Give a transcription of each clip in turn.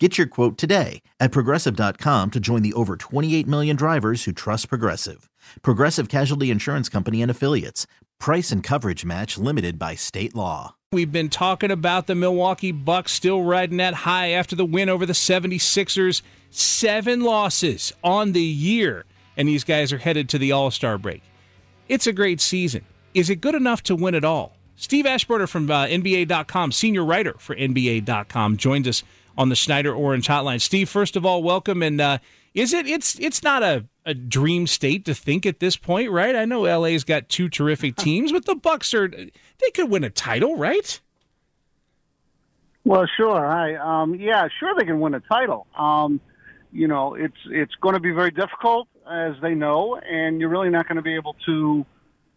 Get your quote today at progressive.com to join the over 28 million drivers who trust Progressive. Progressive Casualty Insurance Company and Affiliates. Price and coverage match limited by state law. We've been talking about the Milwaukee Bucks still riding that high after the win over the 76ers. Seven losses on the year, and these guys are headed to the All Star break. It's a great season. Is it good enough to win it all? Steve Aschburner from uh, NBA.com, senior writer for NBA.com, joins us on the Schneider Orange Hotline. Steve, first of all, welcome. And uh, is it? It's it's not a, a dream state to think at this point, right? I know LA's got two terrific teams, but the Bucks are they could win a title, right? Well, sure. I um, yeah, sure they can win a title. Um, you know, it's it's going to be very difficult, as they know, and you're really not going to be able to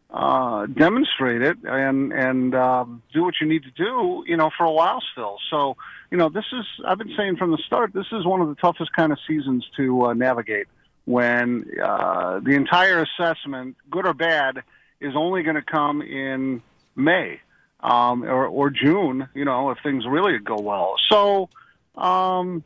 uh, demonstrate it and and um, do what you need to do, you know, for a while still. So, you know, this is I've been saying from the start, this is one of the toughest kind of seasons to uh, navigate when uh, the entire assessment, good or bad, is only going to come in May um, or, or June. You know, if things really go well. So. Um,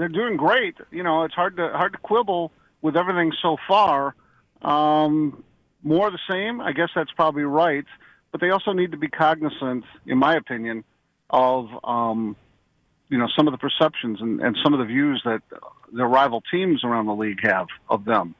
they're doing great. You know, it's hard to hard to quibble with everything so far. Um, more of the same, I guess that's probably right. But they also need to be cognizant, in my opinion, of um, you know some of the perceptions and, and some of the views that their rival teams around the league have of them.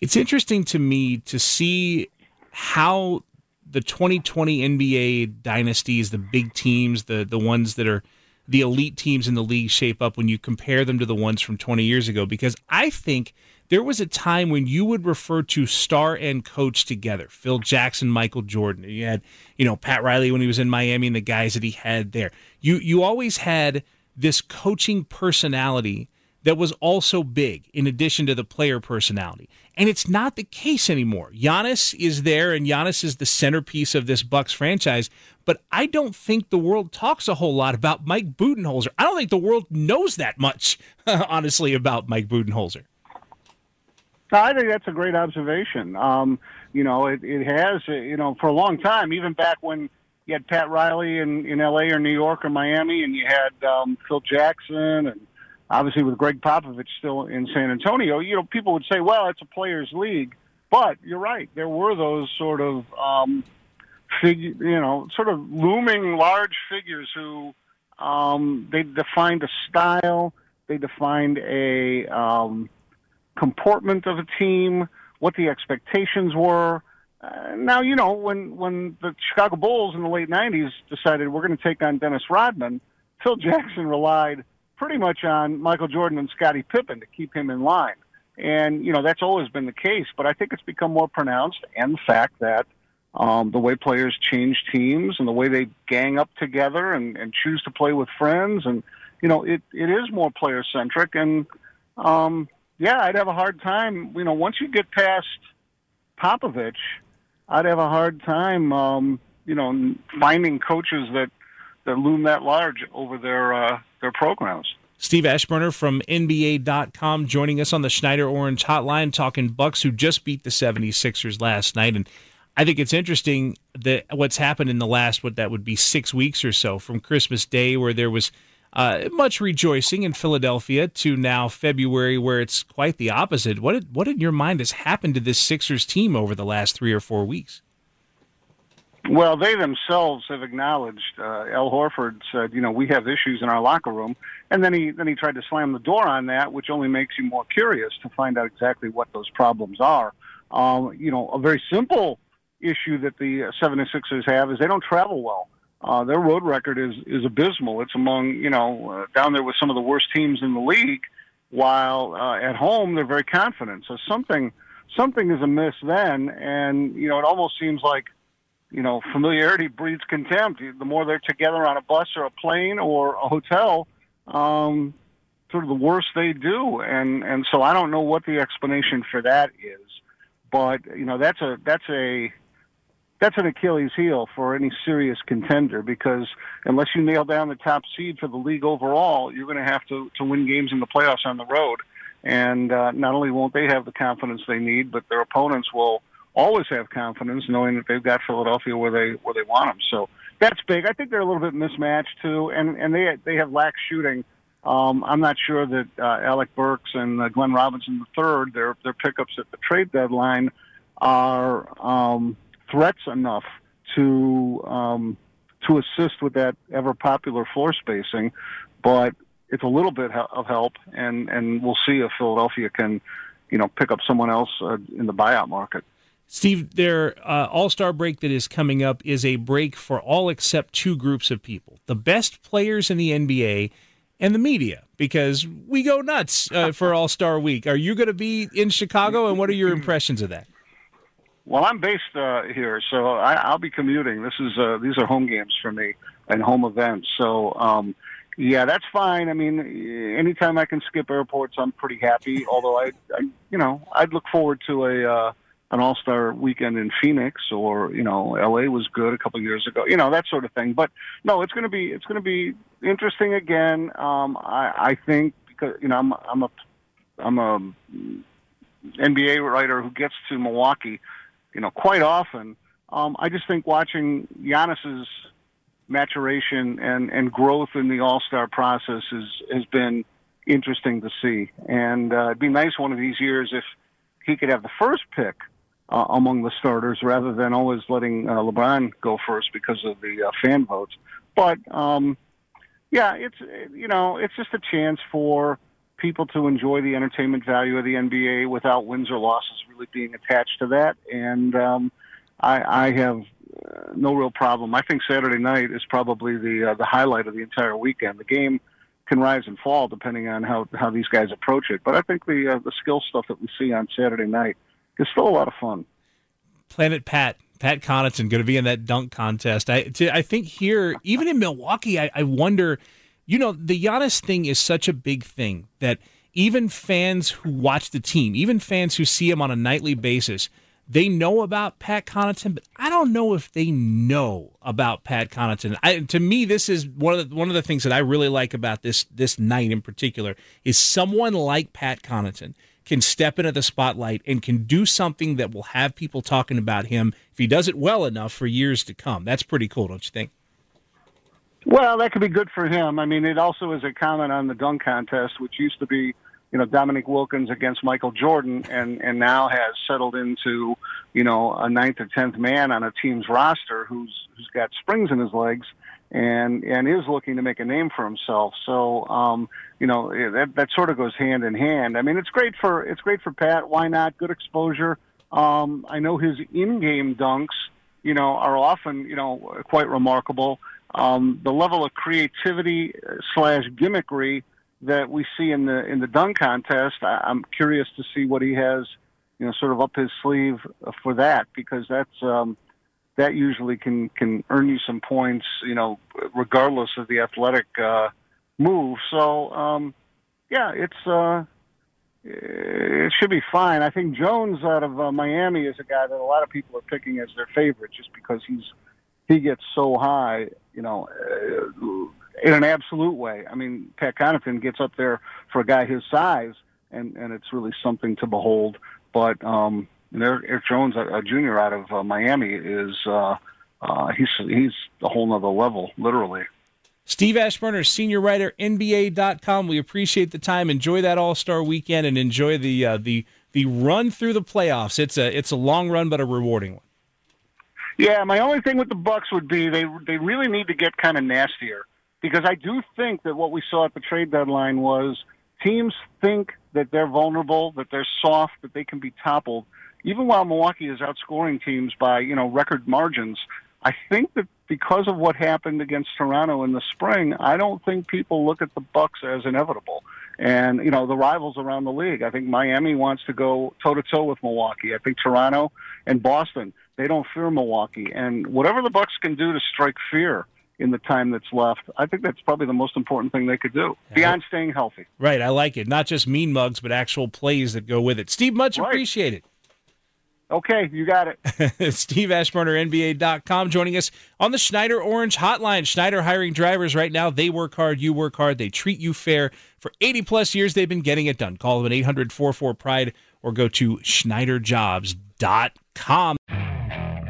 It's interesting to me to see how the 2020 NBA dynasties, the big teams, the the ones that are the elite teams in the league shape up when you compare them to the ones from 20 years ago because I think there was a time when you would refer to star and coach together. Phil Jackson, Michael Jordan. You had, you know, Pat Riley when he was in Miami and the guys that he had there. You you always had this coaching personality that was also big in addition to the player personality. And it's not the case anymore. Giannis is there and Giannis is the centerpiece of this Bucks franchise, but I don't think the world talks a whole lot about Mike Budenholzer. I don't think the world knows that much honestly about Mike Budenholzer. I think that's a great observation. Um, you know, it, it has, you know, for a long time, even back when you had Pat Riley in, in L.A. or New York or Miami, and you had um, Phil Jackson and obviously with Gregg Popovich still in San Antonio, you know, people would say, well, it's a players' league. But you're right. There were those sort of, um, figure, you know, sort of looming large figures who um, they defined a style, they defined a um, comportment of a team, what the expectations were. Uh, now, you know, when when the Chicago Bulls in the late '90s decided we're going to take on Dennis Rodman, Phil Jackson relied pretty much on Michael Jordan and Scottie Pippen to keep him in line. And, you know, that's always been the case, but I think it's become more pronounced and the fact that um, the way players change teams and the way they gang up together and, and choose to play with friends and, you know, it, it is more player centric. And, um, yeah, I'd have a hard time, you know, once you get past Popovich, I'd have a hard time, um, you know, finding coaches that, that loom that large over their, uh, their programs. Steve Aschburner from NBA.com joining us on the Schneider Orange Hotline talking Bucks who just beat the 76ers last night. And I think it's interesting that what's happened in the last, what that would be six weeks or so from Christmas Day, where there was uh, much rejoicing in Philadelphia, to now February, where it's quite the opposite. What, what in your mind has happened to this Sixers team over the last three or four weeks? Well, they themselves have acknowledged. Uh, Horford said, "You know, we have issues in our locker room," and then he then he tried to slam the door on that, which only makes you more curious to find out exactly what those problems are. Um, you know, a very simple issue that the 76ers have is they don't travel well. Uh, their road record is is abysmal. It's among you know uh, down there with some of the worst teams in the league. While uh, at home they're very confident. So something something is amiss then, and you know it almost seems like you know, familiarity breeds contempt. The more they're together on a bus or a plane or a hotel, um, sort of the worse they do. And and so I don't know what the explanation for that is, but you know that's a that's a that's an Achilles heel for any serious contender because unless you nail down the top seed for the league overall, you're going to have to to win games in the playoffs on the road. And uh, not only won't they have the confidence they need, but their opponents will always have confidence knowing that they've got Philadelphia where they where they want them. So that's big. I think they're a little bit mismatched too, and and they they have lax shooting. Um, I'm not sure that uh, Alec Burks and uh, Glenn Robinson III, their their pickups at the trade deadline, are um, threats enough to um, to assist with that ever popular floor spacing, but it's a little bit of help, and and we'll see if Philadelphia can, you know, pick up someone else uh, in the buyout market. Steve, their uh, All Star break that is coming up is a break for all except two groups of people: the best players in the NBA and the media, because we go nuts uh, for All Star Week. Are you going to be in Chicago, and what are your impressions of that? Well, I'm based uh, here, so I, will be commuting. This is uh, these are home games for me and home events. So, um, yeah, that's fine. I mean, anytime I can skip airports, I'm pretty happy. Although I, I you know, I'd look forward to a uh, an All Star weekend in Phoenix, or you know, L.A. was good a couple of years ago. You know, that sort of thing. But no, it's going to be it's going to be interesting again. Um, I, I think because you know I'm I'm a I'm a NBA writer who gets to Milwaukee you know, quite often. Um, I just think watching Giannis's maturation and, and growth in the All Star process is, has been interesting to see. And uh, it'd be nice one of these years if he could have the first pick uh, among the starters rather than always letting uh, LeBron go first because of the uh, fan votes. But um, yeah, it's you know it's just a chance for people to enjoy the entertainment value of the NBA without wins or losses really being attached to that. And um, I, I have uh, no real problem. I think Saturday night is probably the uh, the highlight of the entire weekend. The game can rise and fall depending on how how these guys approach it. But I think the uh, the skill stuff that we see on Saturday night is still a lot of fun. Planet Pat. Pat Connaughton going to be in that dunk contest. I, to, I think here, even in Milwaukee, I, I wonder you know, the Giannis thing is such a big thing that even fans who watch the team, even fans who see him on a nightly basis, they know about Pat Connaughton, but I don't know if they know about Pat Connaughton. I, to me, this is one of the, one of the things that I really like about this this night in particular is someone like Pat Connaughton can step into the spotlight and can do something that will have people talking about him if he does it well enough for years to come. That's pretty cool, don't you think? Well, that could be good for him. I mean, it also is a comment on the dunk contest, which used to be, you know, Dominique Wilkins against Michael Jordan, and and now has settled into, you know, a ninth or tenth man on a team's roster who's who's got springs in his legs, and and is looking to make a name for himself. So, um, you know, that that sort of goes hand in hand. I mean, it's great for it's great for Pat. Why not? Good exposure. Um, I know his in-game dunks, you know, are often, you know, quite remarkable um, the level of creativity slash gimmickry that we see in the in the dunk contest. I, I'm curious to see what he has, you know, sort of up his sleeve for that because that's um, that usually can can earn you some points, you know, regardless of the athletic uh, move. So um, yeah, it's. Uh, it should be fine. I think Jones out of uh, Miami is a guy that a lot of people are picking as their favorite just because he's he gets so high, you know, uh, in an absolute way. I mean, Pat Connaughton gets up there for a guy his size, and and it's really something to behold. But um, Derrick, Derrick Jones, a, a junior out of uh, Miami, is uh, uh, he's he's a whole nother level, literally. Steve Aschburner, senior writer, NBA.com. We appreciate the time. Enjoy that All Star weekend and enjoy the uh, the the run through the playoffs. It's a it's a long run, but a rewarding one. Yeah, my only thing with the Bucks would be they they really need to get kind of nastier because I do think that what we saw at the trade deadline was teams think that they're vulnerable, that they're soft, that they can be toppled. Even while Milwaukee is outscoring teams by you know record margins, I think that because of what happened against Toronto in the spring, I don't think people look at the Bucks as inevitable. And you know the rivals around the league. I think Miami wants to go toe to toe with Milwaukee. I think Toronto and Boston they don't fear Milwaukee, and whatever the Bucks can do to strike fear in the time that's left, I think that's probably the most important thing they could do beyond staying healthy. Right, I like it. Not just mean mugs, but actual plays that go with it. Steve, much right. appreciated. Okay, you got it. Steve Aschburner, NBA.com, joining us on the Schneider Orange Hotline. Schneider hiring drivers right now. They work hard, you work hard, they treat you fair. For 80 plus years, they've been getting it done. Call them at 800 44 Pride or go to SchneiderJobs.com.